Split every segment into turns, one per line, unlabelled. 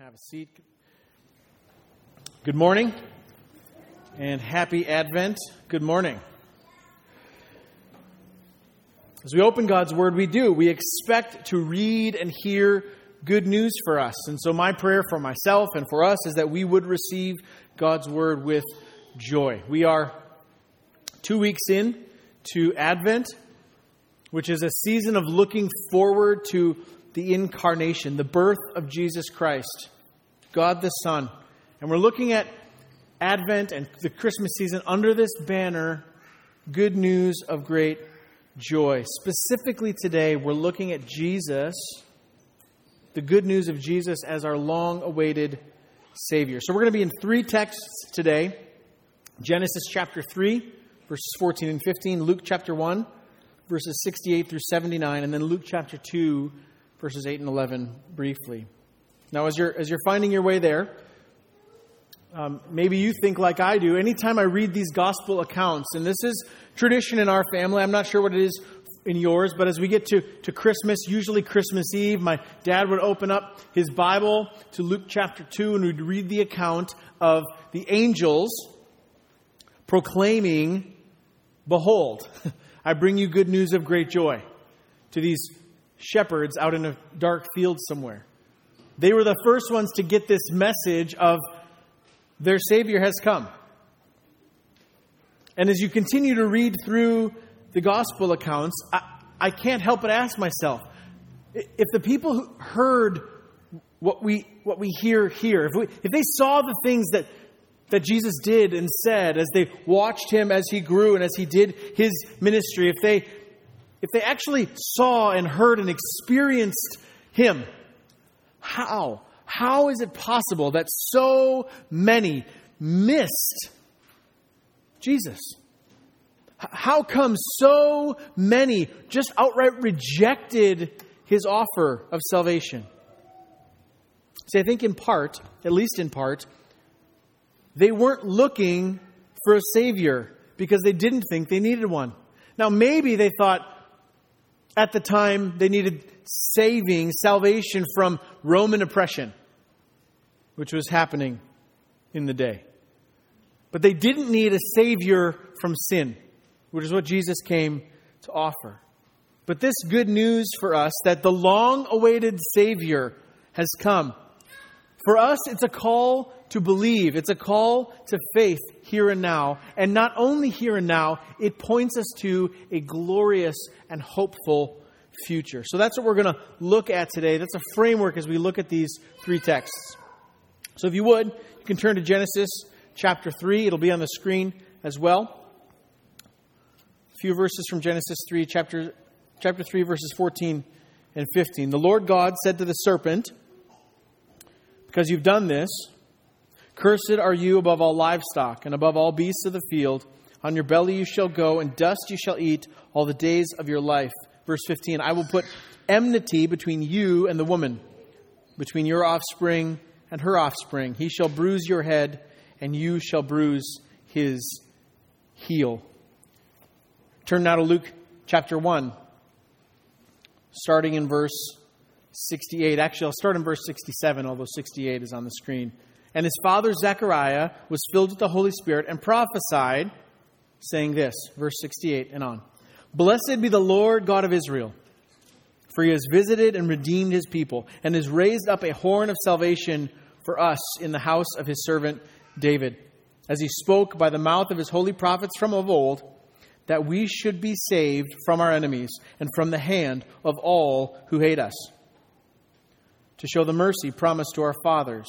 have a seat. Good morning and happy Advent. Good morning. As we open God's Word, we do. We expect to read and hear good news for us. And so, my prayer for myself and for us is that we would receive God's Word with joy. We are two weeks in to Advent, which is a season of looking forward to the incarnation, the birth of Jesus Christ, God the Son. And we're looking at Advent and the Christmas season under this banner, Good News of Great Joy. Specifically today, we're looking at Jesus, the good news of Jesus as our long awaited Savior. So we're going to be in three texts today Genesis chapter 3, verses 14 and 15, Luke chapter 1, verses 68 through 79, and then Luke chapter 2, verses 8 and 11 briefly. Now, as you're, as you're finding your way there, um, maybe you think like I do. Anytime I read these gospel accounts, and this is tradition in our family, I'm not sure what it is in yours, but as we get to, to Christmas, usually Christmas Eve, my dad would open up his Bible to Luke chapter 2 and we'd read the account of the angels proclaiming, Behold, I bring you good news of great joy to these shepherds out in a dark field somewhere. They were the first ones to get this message of their Savior has come. And as you continue to read through the gospel accounts, I, I can't help but ask myself if the people who heard what we, what we hear here, if, we, if they saw the things that, that Jesus did and said as they watched him as he grew and as he did his ministry, if they if they actually saw and heard and experienced Him, how? How is it possible that so many missed Jesus? How come so many just outright rejected his offer of salvation? See, I think in part, at least in part, they weren't looking for a Savior because they didn't think they needed one. Now, maybe they thought, at the time, they needed saving, salvation from Roman oppression, which was happening in the day. But they didn't need a Savior from sin, which is what Jesus came to offer. But this good news for us that the long awaited Savior has come. For us, it's a call to believe. It's a call to faith here and now. And not only here and now, it points us to a glorious and hopeful future. So that's what we're going to look at today. That's a framework as we look at these three texts. So if you would, you can turn to Genesis chapter 3. It'll be on the screen as well. A few verses from Genesis 3, chapter, chapter 3, verses 14 and 15. The Lord God said to the serpent, Because you've done this, Cursed are you above all livestock and above all beasts of the field. On your belly you shall go, and dust you shall eat all the days of your life. Verse 15 I will put enmity between you and the woman, between your offspring and her offspring. He shall bruise your head, and you shall bruise his heel. Turn now to Luke chapter 1, starting in verse 68. Actually, I'll start in verse 67, although 68 is on the screen. And his father Zechariah was filled with the Holy Spirit and prophesied, saying this, verse 68 and on. Blessed be the Lord God of Israel, for he has visited and redeemed his people, and has raised up a horn of salvation for us in the house of his servant David, as he spoke by the mouth of his holy prophets from of old, that we should be saved from our enemies and from the hand of all who hate us, to show the mercy promised to our fathers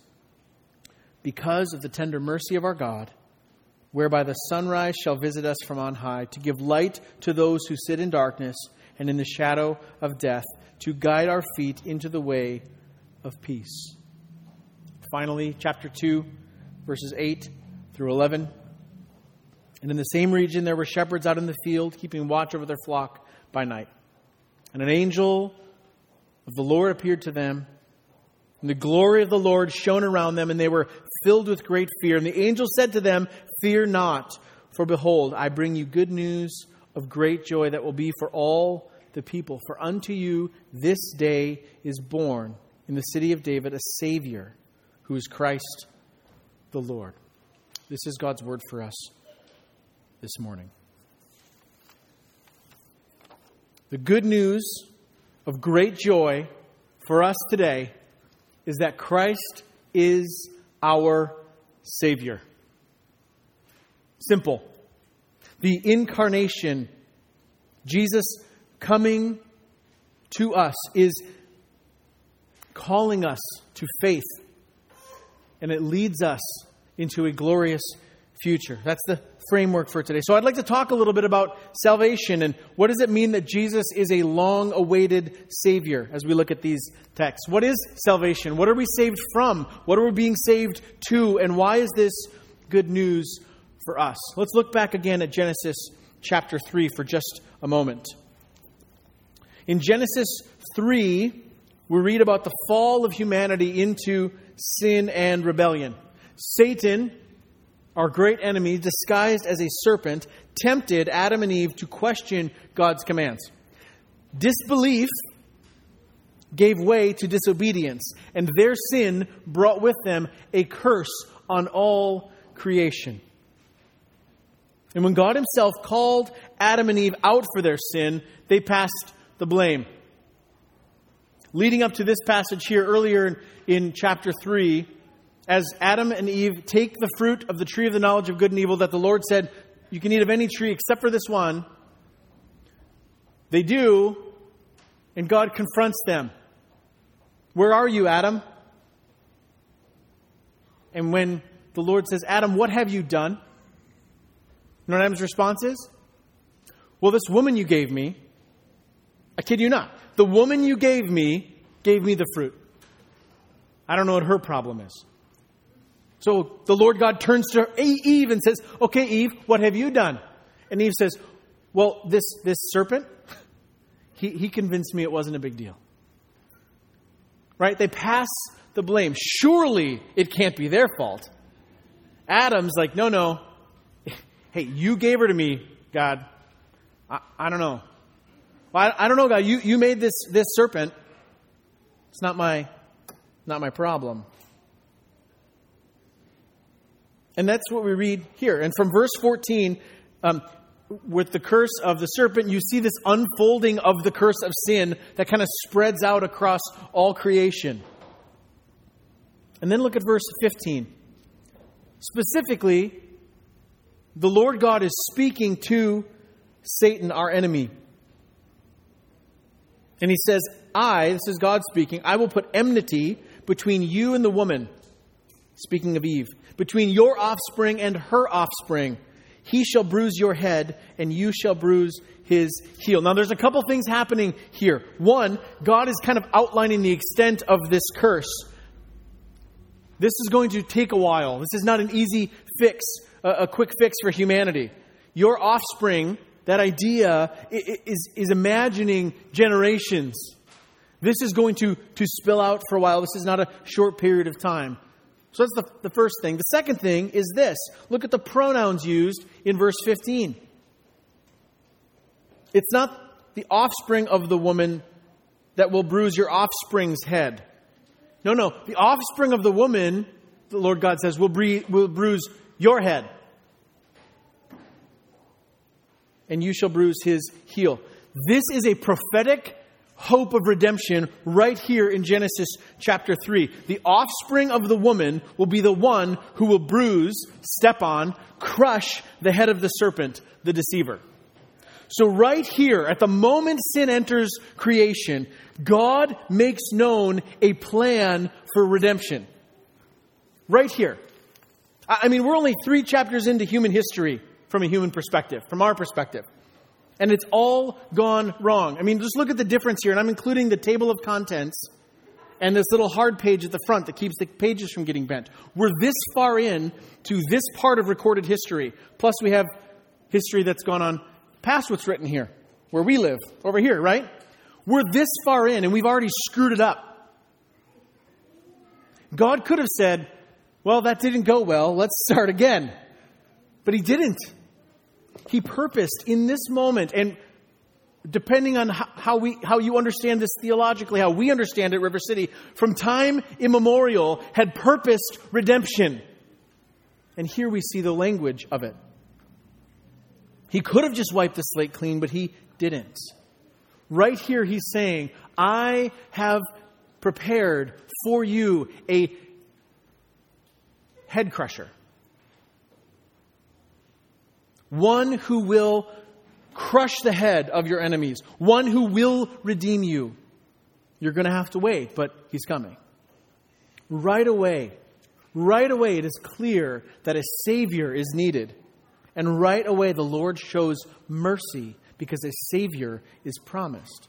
because of the tender mercy of our God, whereby the sunrise shall visit us from on high, to give light to those who sit in darkness and in the shadow of death, to guide our feet into the way of peace. finally, chapter 2, verses 8 through 11. And in the same region, there were shepherds out in the field, keeping watch over their flock by night. And an angel of the Lord appeared to them. And the glory of the Lord shone around them, and they were filled with great fear. And the angel said to them, Fear not, for behold, I bring you good news of great joy that will be for all the people. For unto you this day is born in the city of David a Savior, who is Christ the Lord. This is God's word for us this morning. The good news of great joy for us today is that Christ is our Savior. Simple. The incarnation, Jesus coming to us, is calling us to faith, and it leads us into a glorious future. That's the framework for today. So I'd like to talk a little bit about salvation and what does it mean that Jesus is a long awaited Savior as we look at these texts. What is salvation? What are we saved from? What are we being saved to? And why is this good news for us? Let's look back again at Genesis chapter 3 for just a moment. In Genesis 3, we read about the fall of humanity into sin and rebellion. Satan our great enemy, disguised as a serpent, tempted Adam and Eve to question God's commands. Disbelief gave way to disobedience, and their sin brought with them a curse on all creation. And when God Himself called Adam and Eve out for their sin, they passed the blame. Leading up to this passage here earlier in, chapter 3, as Adam and Eve take the fruit of the tree of the knowledge of good and evil that the Lord said, You can eat of any tree except for this one, they do, and God confronts them. Where are you, Adam? And when the Lord says, Adam, what have you done? You know what Adam's response is? Well, this woman you gave me, I kid you not, the woman you gave me gave me the fruit. I don't know what her problem is. So the Lord God turns to Eve and says, Okay, Eve, what have you done? And Eve says, Well, this, this serpent, he, he convinced me it wasn't a big deal. Right? They pass the blame. Surely it can't be their fault. Adam's like, No, no. Hey, you gave her to me, God. I, I don't know. Well, I, I don't know, God. You, you made this, this serpent. It's not my, not my problem. And that's what we read here. And from verse 14, um, with the curse of the serpent, you see this unfolding of the curse of sin that kind of spreads out across all creation. And then look at verse 15. Specifically, the Lord God is speaking to Satan, our enemy. And he says, I, this is God speaking, I will put enmity between you and the woman, speaking of Eve, between your offspring and her offspring. He shall bruise your head, and you shall bruise his heel. Now, there's a couple things happening here. One, God is kind of outlining the extent of this curse. This is going to take a while. This is not an easy fix, a, quick fix for humanity. Your offspring, that idea, is, is imagining generations. This is going to, to spill out for a while. This is not a short period of time. So that's the, the first thing. The second thing is this look at the pronouns used in verse 15. It's not the offspring of the woman that will bruise your offspring's head. No, no. The offspring of the woman, the Lord God says, will, will bruise your head. And you shall bruise his heel. This is a prophetic hope of redemption right here in Genesis chapter 3. The offspring of the woman will be the one who will bruise, step on, crush the head of the serpent, the deceiver. So, right here, at the moment sin enters creation, God makes known a plan for redemption. Right here. I mean, we're only three chapters into human history from a human perspective, from our perspective and it's all gone wrong. I mean, just look at the difference here, and I'm including the table of contents and this little hard page at the front that keeps the pages from getting bent. We're this far in to this part of recorded history. Plus, we have history that's gone on past what's written here, where we live, over here, right? We're this far in, and we've already screwed it up. God could have said, Well, that didn't go well. Let's start again. But He didn't. He purposed in this moment, and depending on how, we, how you understand this theologically, how we understand it, River City, from time immemorial, had purposed redemption. And here we see the language of it. He could have just wiped the slate clean, but he didn't. Right here, he's saying, I have prepared for you a head crusher. One who will crush the head of your enemies, one who will redeem you. You're going to have to wait, but he's coming. Right away, right away, it is clear that a Savior is needed. And right away, the Lord shows mercy because a Savior is promised.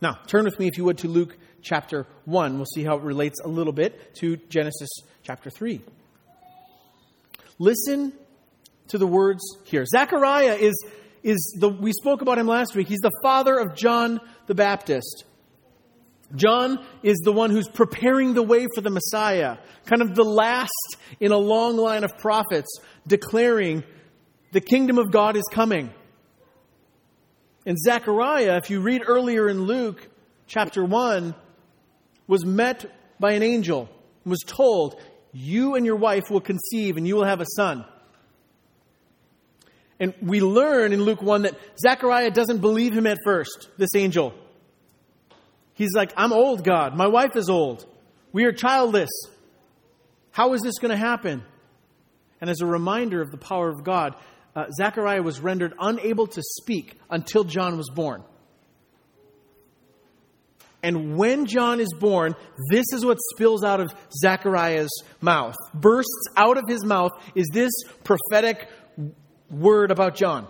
Now, turn with me, if you would, to Luke chapter 1. We'll see how it relates a little bit to Genesis chapter 3. Listen to the words here. Zechariah is, is the, we spoke about him last week. He's the father of John the Baptist. John is the one who's preparing the way for the Messiah, kind of the last in a long line of prophets declaring the kingdom of God is coming. And Zechariah, if you read earlier in Luke chapter 1, was met by an angel and was told, You and your wife will conceive and you will have a son. And we learn in Luke 1 that Zechariah doesn't believe him at first, this angel. He's like, I'm old, God. My wife is old. We are childless. How is this going to happen? And as a reminder of the power of God, uh, Zechariah was rendered unable to speak until John was born. And when John is born, this is what spills out of Zechariah's mouth. Bursts out of his mouth is this prophetic word about John.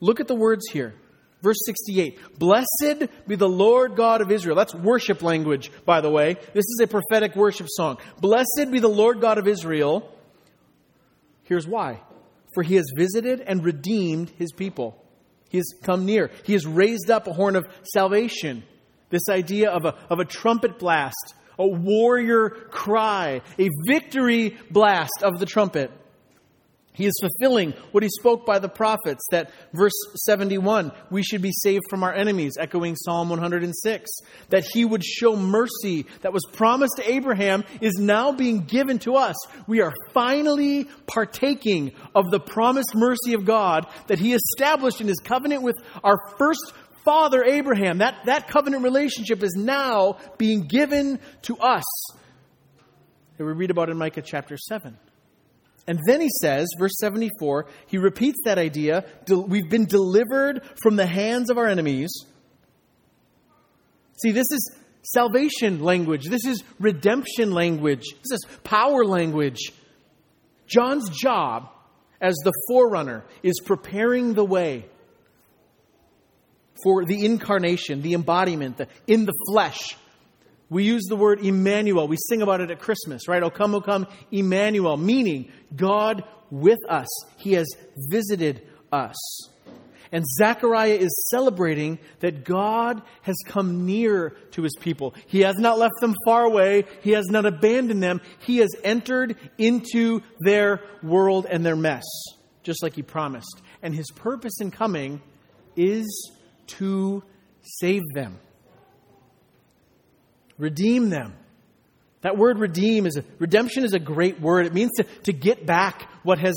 Look at the words here. Verse 68 Blessed be the Lord God of Israel. That's worship language, by the way. This is a prophetic worship song. Blessed be the Lord God of Israel. Here's why for he has visited and redeemed his people. He has come near. He has raised up a horn of salvation. This idea of a, of a trumpet blast, a warrior cry, a victory blast of the trumpet. He is fulfilling what he spoke by the prophets that verse 71, we should be saved from our enemies, echoing Psalm 106. That he would show mercy that was promised to Abraham is now being given to us. We are finally partaking of the promised mercy of God that he established in his covenant with our first father Abraham. That, that covenant relationship is now being given to us. That we read about in Micah chapter 7. And then he says, verse 74, he repeats that idea we've been delivered from the hands of our enemies. See, this is salvation language, this is redemption language, this is power language. John's job as the forerunner is preparing the way for the incarnation, the embodiment, the, in the flesh we use the word Emmanuel. We sing about it at Christmas, right? O come, O come, Emmanuel, meaning God with us. He has visited us. And Zechariah is celebrating that God has come near to his people. He has not left them far away. He has not abandoned them. He has entered into their world and their mess, just like he promised. And his purpose in coming is to save them redeem them. That word redeem is a, redemption is a great word. It means to, to get back what has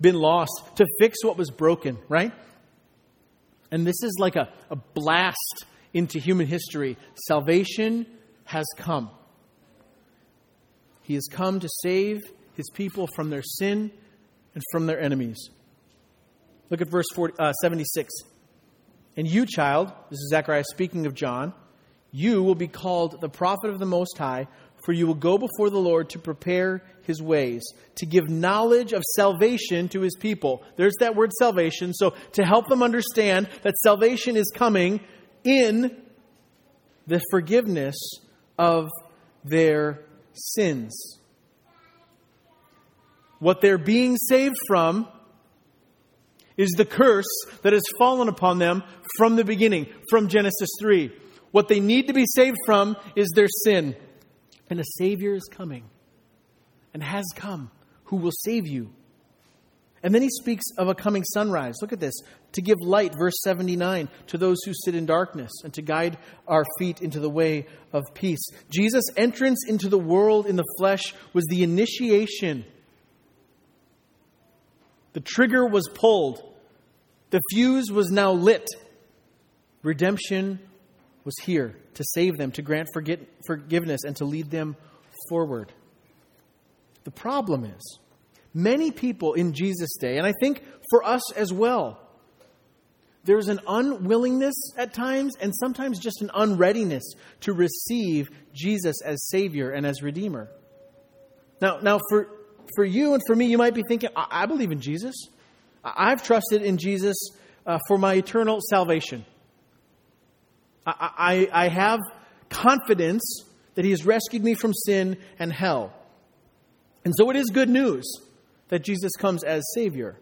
been lost, to fix what was broken, right? And this is like a, a blast into human history. Salvation has come. He has come to save his people from their sin and from their enemies. Look at verse 40, uh, 76. And you, child, this is Zechariah speaking of John, you will be called the prophet of the Most High, for you will go before the Lord to prepare his ways, to give knowledge of salvation to his people. There's that word salvation. So, to help them understand that salvation is coming in the forgiveness of their sins. What they're being saved from is the curse that has fallen upon them from the beginning, from Genesis 3. What they need to be saved from is their sin. And a Savior is coming and has come who will save you. And then he speaks of a coming sunrise. Look at this. To give light, verse 79, to those who sit in darkness and to guide our feet into the way of peace. Jesus' entrance into the world in the flesh was the initiation the trigger was pulled. The fuse was now lit. Redemption was here to save them, to grant forgiveness, and to lead them forward. The problem is, many people in Jesus' day, and I think for us as well, there's an unwillingness at times and sometimes just an unreadiness to receive Jesus as Savior and as Redeemer. Now, now for for you and for me, you might be thinking, I, I believe in Jesus. I've trusted in Jesus uh, for my eternal salvation. I, I, I have confidence that He has rescued me from sin and hell. And so it is good news that Jesus comes as Savior.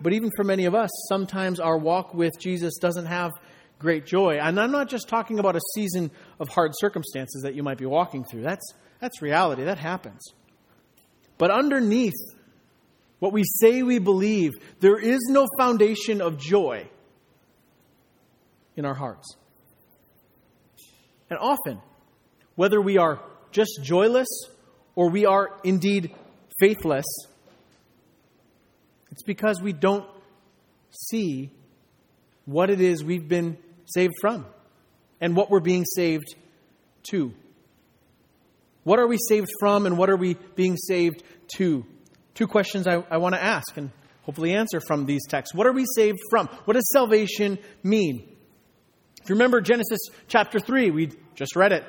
But even for many of us, sometimes our walk with Jesus doesn't have great joy. And I'm not just talking about a season of hard circumstances that you might be walking through. That's, that's reality. That happens. But underneath what we say we believe, there is no foundation of joy in our hearts. And often, whether we are just joyless or we are indeed faithless, it's because we don't see what it is we've been saved from and what we're being saved to. What are we saved from and what are we being saved to? Two questions I, I want to ask and hopefully answer from these texts. What are we saved from? What does salvation mean? You remember Genesis chapter 3, we just read it.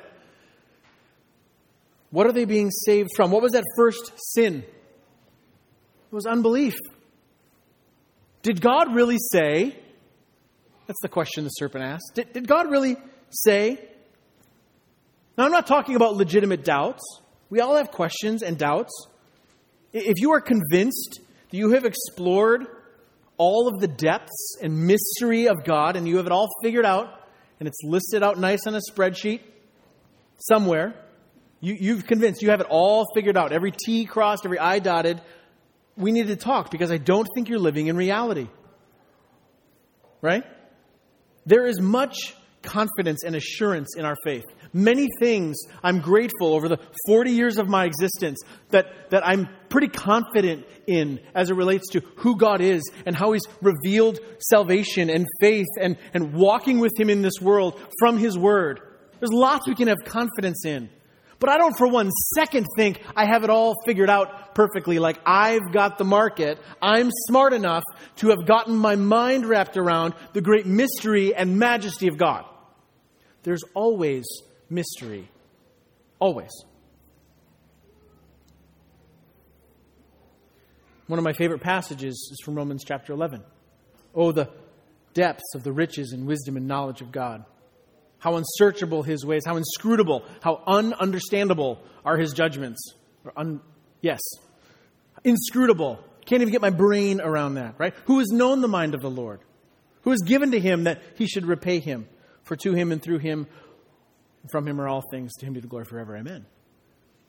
What are they being saved from? What was that first sin? It was unbelief. Did God really say? That's the question the serpent asked. Did, did God really say now, I'm not talking about legitimate doubts. We all have questions and doubts. If you are convinced that you have explored all of the depths and mystery of God and you have it all figured out and it's listed out nice on a spreadsheet somewhere, you, have convinced you have it all figured out, every T crossed, every I dotted. We need to talk because I don't think you're living in reality. Right? There is much confidence and assurance in our faith. Many things I'm grateful over the 40 years of my existence that, that I'm pretty confident in as it relates to who God is and how He's revealed salvation and faith and, and walking with Him in this world from His Word. There's lots we can have confidence in. But I don't for one second think I have it all figured out perfectly, like I've got the market. I'm smart enough to have gotten my mind wrapped around the great mystery and majesty of God. There's always mystery. Always. One of my favorite passages is from Romans chapter 11. Oh, the depths of the riches and wisdom and knowledge of God. How unsearchable his ways, how inscrutable, how ununderstandable are his judgments. Un, yes, inscrutable. Can't even get my brain around that, right? Who has known the mind of the Lord? Who has given to him that he should repay him? For to him and through him, from him are all things, to him be the glory forever. Amen.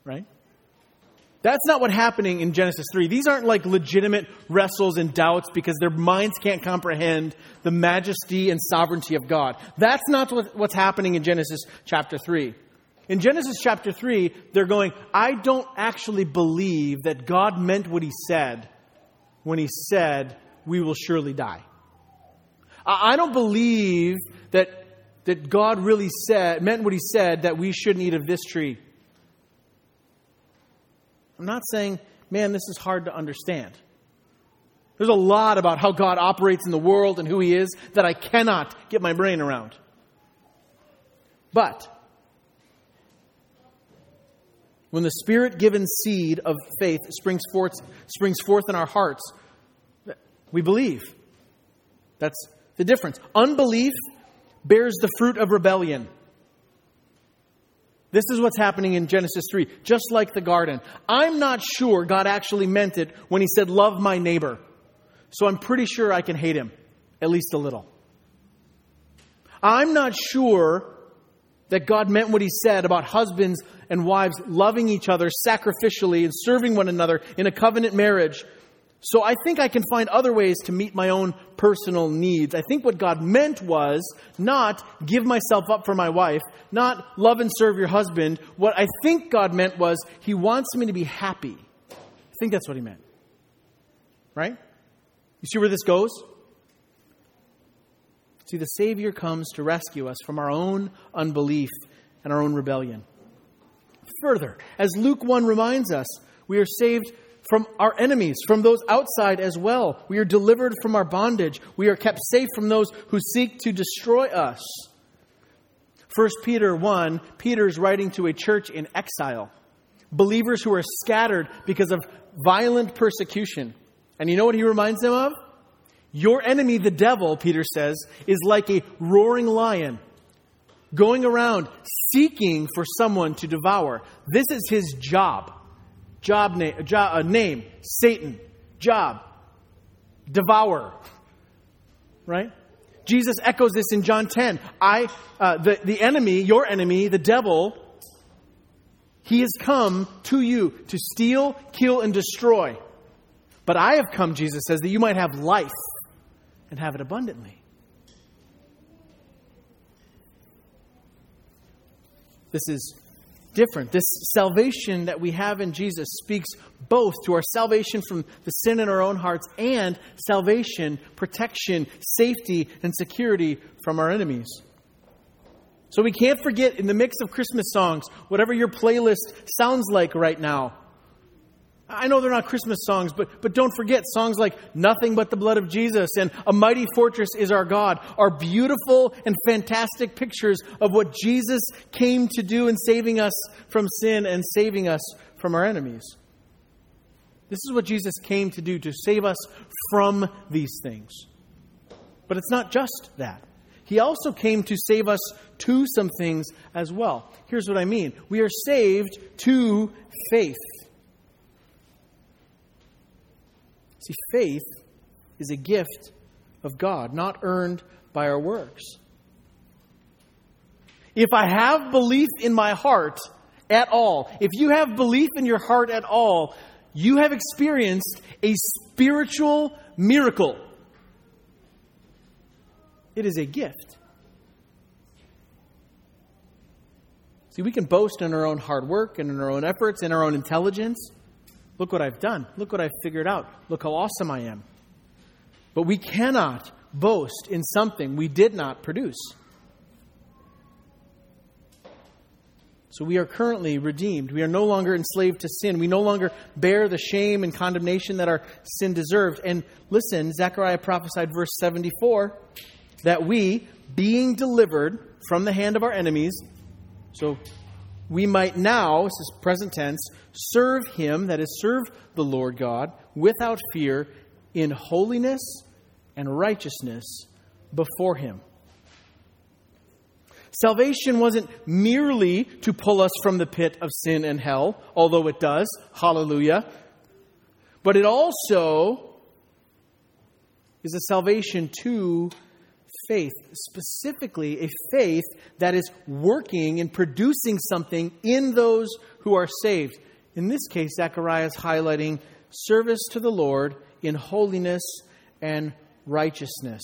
Right? That's not what's happening in Genesis 3. These aren't like legitimate wrestles and doubts because their minds can't comprehend the majesty and sovereignty of God. That's not what's happening in Genesis chapter 3. In Genesis chapter 3, they're going, I don't actually believe that God meant what he said when he said, We will surely die. I don't believe that that God really said, meant what he said, that we shouldn't eat of this tree. I'm not saying, man, this is hard to understand. There's a lot about how God operates in the world and who he is that I cannot get my brain around. But when the spirit given seed of faith springs forth, springs forth in our hearts, we believe. That's the difference. Unbelief bears the fruit of rebellion. This is what's happening in Genesis 3, just like the garden. I'm not sure God actually meant it when he said, Love my neighbor. So I'm pretty sure I can hate him, at least a little. I'm not sure that God meant what he said about husbands and wives loving each other sacrificially and serving one another in a covenant marriage. So I think I can find other ways to meet my own personal needs. I think what God meant was not give myself up for my wife, not love and serve your husband. What I think God meant was he wants me to be happy. I think that's what he meant. Right? You see where this goes? See, the Savior comes to rescue us from our own unbelief and our own rebellion. Further, as Luke 1 reminds us, we are saved from our enemies, from those outside as well. We are delivered from our bondage. We are kept safe from those who seek to destroy us. 1 Peter 1, Peter is writing to a church in exile, believers who are scattered because of violent persecution. And you know what he reminds them of? Your enemy, the devil, Peter says, is like a roaring lion going around seeking for someone to devour. This is his job. Job name, job, uh, name Satan. Job. Devour. Right? Jesus echoes this in John 10. I, uh, the, the enemy, your enemy, the devil, he has come to you to steal, kill, and destroy. But I have come, Jesus says, that you might have life and have it abundantly. This is different. This salvation that we have in Jesus speaks both to our salvation from the sin in our own hearts and salvation, protection, safety, and security from our enemies. So we can't forget in the mix of Christmas songs, whatever your playlist sounds like right now, I know they're not Christmas songs, but, but don't forget songs like Nothing But the Blood of Jesus and A Mighty Fortress is Our God are beautiful and fantastic pictures of what Jesus came to do in saving us from sin and saving us from our enemies. This is what Jesus came to do, to save us from these things. But it's not just that. He also came to save us to some things as well. Here's what I mean we are saved to faith. See, faith is a gift of God, not earned by our works. If I have belief in my heart at all, if you have belief in your heart at all, you have experienced a spiritual miracle. It is a gift. See, we can boast in our own hard work and in our own efforts and our own intelligence. Look what I've done. Look what I've figured out. Look how awesome I am. But we cannot boast in something we did not produce. So we are currently redeemed. We are no longer enslaved to sin. We no longer bear the shame and condemnation that our sin deserved. And listen, Zechariah prophesied, verse 74, that we, being delivered from the hand of our enemies, so we might now, this is present tense, serve him, that is, serve the Lord God, without fear, in holiness and righteousness before him. Salvation wasn't merely to pull us from the pit of sin and hell, although it does, hallelujah, but it also is a salvation to faith, specifically a faith that is working and producing something in those who are saved. In this case, Zechariah is highlighting service to the Lord in holiness and righteousness.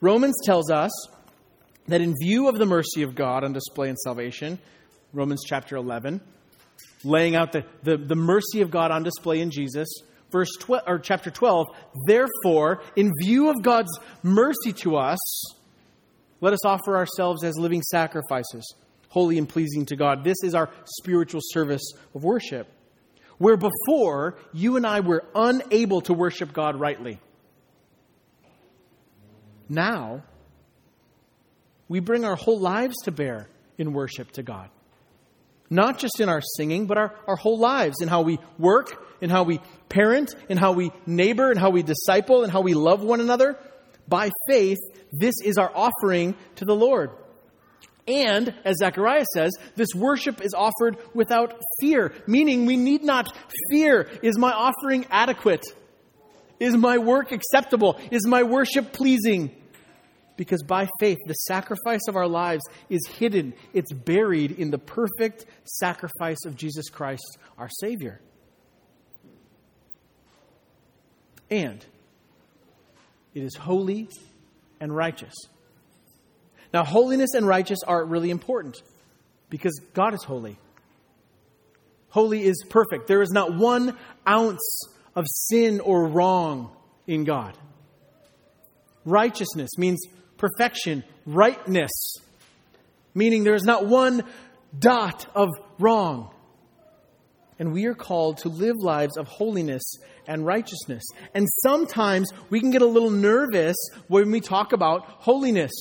Romans tells us that in view of the mercy of God on display in salvation, Romans chapter 11, laying out the, the, the mercy of God on display in Jesus, verse 12, or chapter 12, therefore, in view of God's mercy to us, let us offer ourselves as living sacrifices, holy and pleasing to God. This is our spiritual service of worship. Where before you and I were unable to worship God rightly. Now, we bring our whole lives to bear in worship to God. Not just in our singing, but our, our whole lives, in how we work, in how we parent, in how we neighbor, in how we disciple, in how we love one another. By faith, this is our offering to the Lord. And, as Zechariah says, this worship is offered without fear, meaning we need not fear. Is my offering adequate? Is my work acceptable? Is my worship pleasing? Because by faith, the sacrifice of our lives is hidden, it's buried in the perfect sacrifice of Jesus Christ, our Savior. And it is holy and righteous. Now, holiness and righteous are really important because God is holy. Holy is perfect. There is not one ounce of sin or wrong in God. Righteousness means perfection, rightness, meaning there is not one dot of wrong. And we are called to live lives of holiness and righteousness. And sometimes we can get a little nervous when we talk about holiness.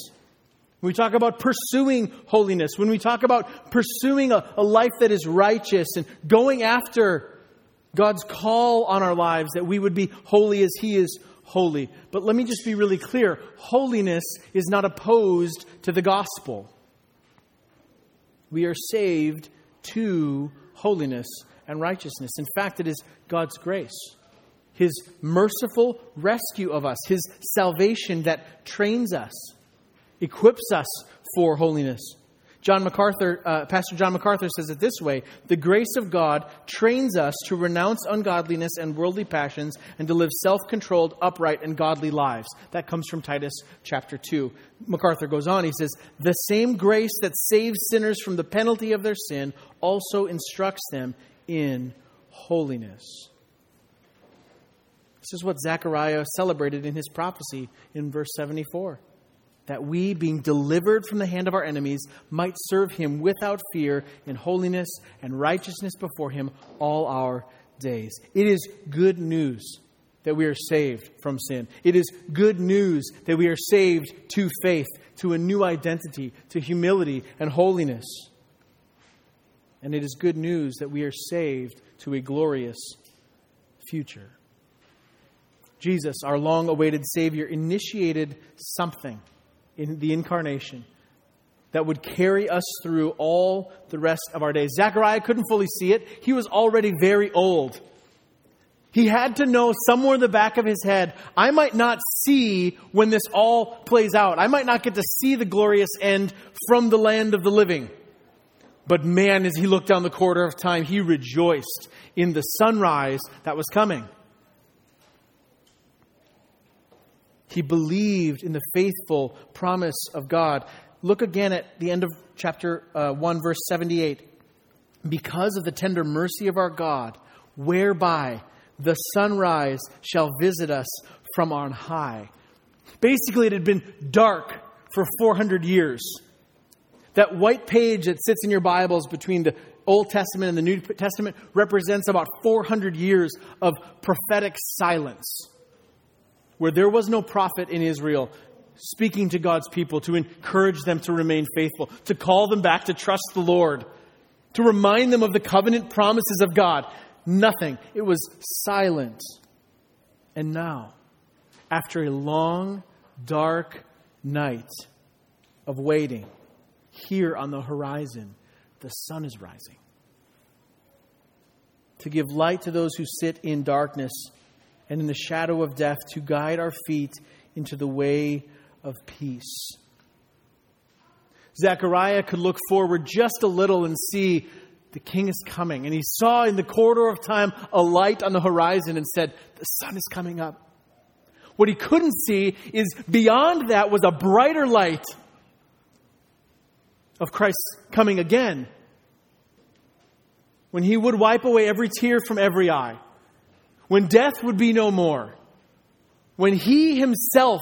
When we talk about pursuing holiness, when we talk about pursuing a, a life that is righteous and going after God's call on our lives that we would be holy as He is holy. But let me just be really clear holiness is not opposed to the gospel. We are saved to holiness and righteousness. In fact, it is God's grace, His merciful rescue of us, His salvation that trains us, equips us for holiness. John MacArthur, uh, Pastor John MacArthur says it this way The grace of God trains us to renounce ungodliness and worldly passions and to live self controlled, upright, and godly lives. That comes from Titus chapter 2. MacArthur goes on, he says, The same grace that saves sinners from the penalty of their sin also instructs them in holiness. This is what Zechariah celebrated in his prophecy in verse 74 that we, being delivered from the hand of our enemies, might serve him without fear in holiness and righteousness before him all our days. It is good news that we are saved from sin. It is good news that we are saved to faith, to a new identity, to humility and holiness. And it is good news that we are saved to a glorious future. Jesus, our long awaited Savior, initiated something in the incarnation that would carry us through all the rest of our days. Zechariah couldn't fully see it. He was already very old. He had to know somewhere in the back of his head, I might not see when this all plays out. I might not get to see the glorious end from the land of the living. But man, as he looked down the corridor of time, he rejoiced in the sunrise that was coming. He believed in the faithful promise of God. Look again at the end of chapter uh, 1, verse 78. Because of the tender mercy of our God, whereby the sunrise shall visit us from on high. Basically, it had been dark for 400 years. That white page that sits in your Bibles between the Old Testament and the New Testament represents about 400 years of prophetic silence where there was no prophet in Israel speaking to God's people to encourage them to remain faithful, to call them back to trust the Lord, to remind them of the covenant promises of God. Nothing. It was silent. And now, after a long, dark night of waiting, here on the horizon, the sun is rising. To give light to those who sit in darkness and in the shadow of death to guide our feet into the way of peace. Zechariah could look forward just a little and see the king is coming. And he saw in the corridor of time a light on the horizon and said, The sun is coming up. What he couldn't see is beyond that was a brighter light of Christ's coming again. When he would wipe away every tear from every eye when death would be no more, when He Himself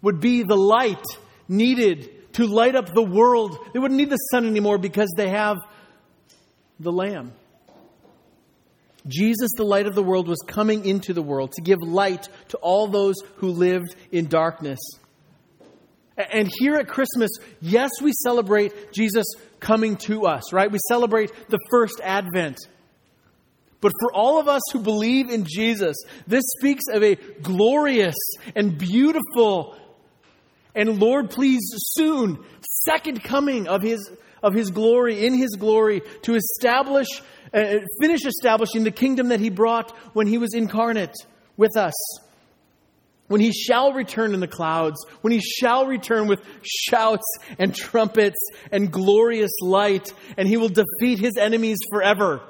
would be the light needed to light up the world. They wouldn't need the sun anymore because they have the Lamb. Jesus, the light of the world, was coming into the world to give light to all those who lived in darkness. And here at Christmas, yes, we celebrate Jesus coming to us, right? We celebrate the first advent. But for all of us who believe in Jesus, this speaks of a glorious and beautiful And Lord, please soon, second coming of his, of his glory, in his glory, to establish, uh, finish establishing the kingdom that he brought when he was incarnate with us. When he shall return in the clouds, when he shall return with shouts and trumpets and glorious light, and he will defeat his enemies forever.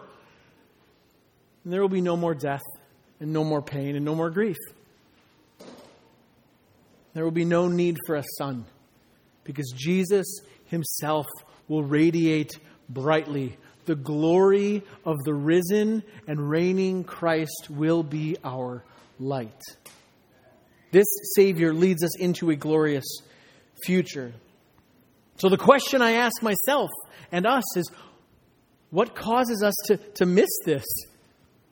And there will be no more death, and no more pain, and no more grief. There will be no need for a sun because Jesus himself will radiate brightly. The glory of the risen and reigning Christ will be our light. This Savior leads us into a glorious future. So, the question I ask myself and us is what causes us to, to miss this?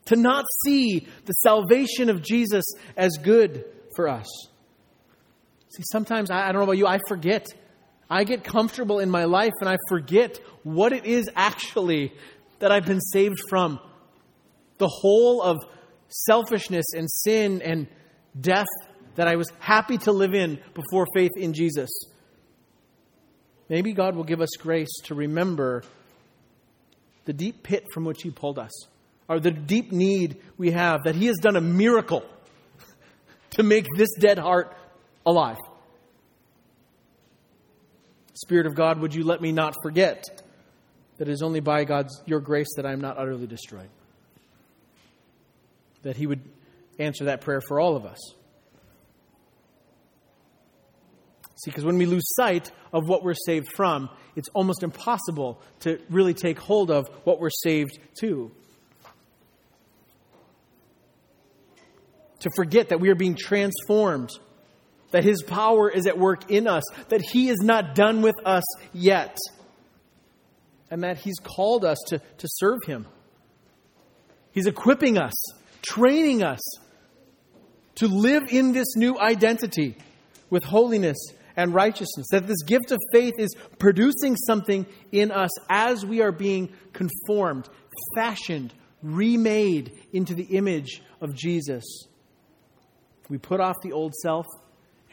To not see the salvation of Jesus as good for us? See, sometimes, I, I don't know about you, I forget. I get comfortable in my life and I forget what it is actually that I've been saved from. The hole of selfishness and sin and death that I was happy to live in before faith in Jesus. Maybe God will give us grace to remember the deep pit from which He pulled us, or the deep need we have that He has done a miracle to make this dead heart alive. Spirit of God, would you let me not forget that it is only by God's your grace that I am not utterly destroyed? That He would answer that prayer for all of us. See, because when we lose sight of what we're saved from, it's almost impossible to really take hold of what we're saved to. To forget that we are being transformed that His power is at work in us, that He is not done with us yet, and that He's called us to, to serve Him. He's equipping us, training us to live in this new identity with holiness and righteousness. That this gift of faith is producing something in us as we are being conformed, fashioned, remade into the image of Jesus. We put off the old self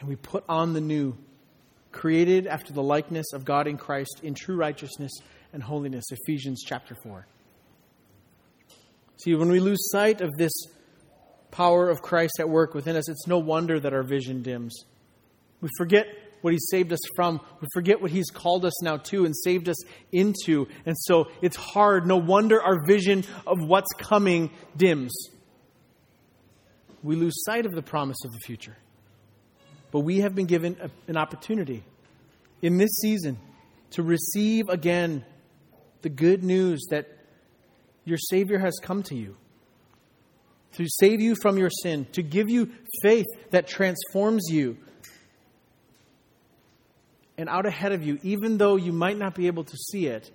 and we put on the new, created after the likeness of God in Christ in true righteousness and holiness. Ephesians chapter 4. See, when we lose sight of this power of Christ at work within us, it's no wonder that our vision dims. We forget what He saved us from. We forget what He's called us now to and saved us into. And so it's hard. No wonder our vision of what's coming dims. We lose sight of the promise of the future. But we have been given a, an opportunity in this season to receive again the good news that your Savior has come to you, to save you from your sin, to give you faith that transforms you. And out ahead of you, even though you might not be able to see it,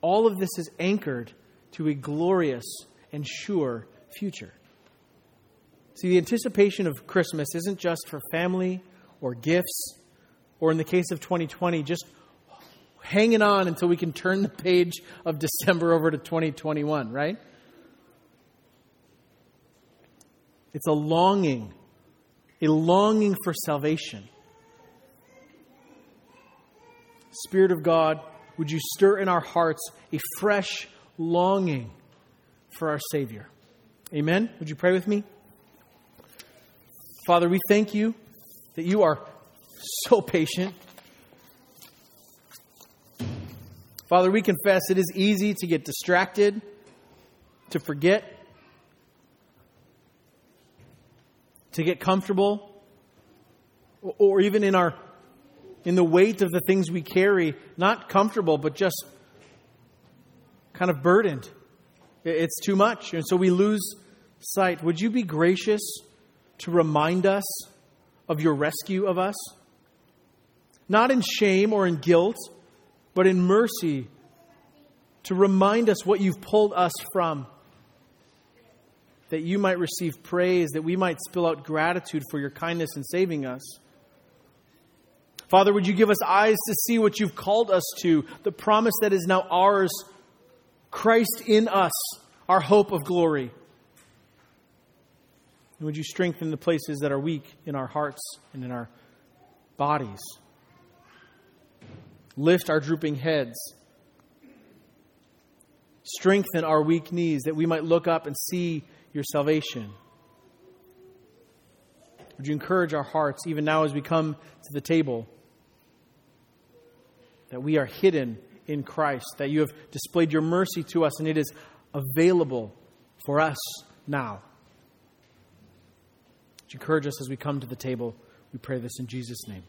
all of this is anchored to a glorious and sure future. See, the anticipation of Christmas isn't just for family or gifts, or in the case of 2020, just hanging on until we can turn the page of December over to 2021, right? It's a longing, a longing for salvation. Spirit of God, would you stir in our hearts a fresh longing for our Savior? Amen? Would you pray with me? Father, we thank you that you are so patient. Father, we confess it is easy to get distracted, to forget, to get comfortable, or even in our in the weight of the things we carry, not comfortable, but just kind of burdened. It's too much. And so we lose sight. Would you be gracious? to remind us of your rescue of us? Not in shame or in guilt, but in mercy to remind us what you've pulled us from. That you might receive praise, that we might spill out gratitude for your kindness in saving us. Father, would you give us eyes to see what you've called us to, the promise that is now ours, Christ in us, our hope of glory. And would you strengthen the places that are weak in our hearts and in our bodies. Lift our drooping heads. Strengthen our weak knees that we might look up and see your salvation. Would you encourage our hearts, even now as we come to the table, that we are hidden in Christ, that you have displayed your mercy to us and it is available for us now? Would you encourage us as we come to the table? We pray this in Jesus' name.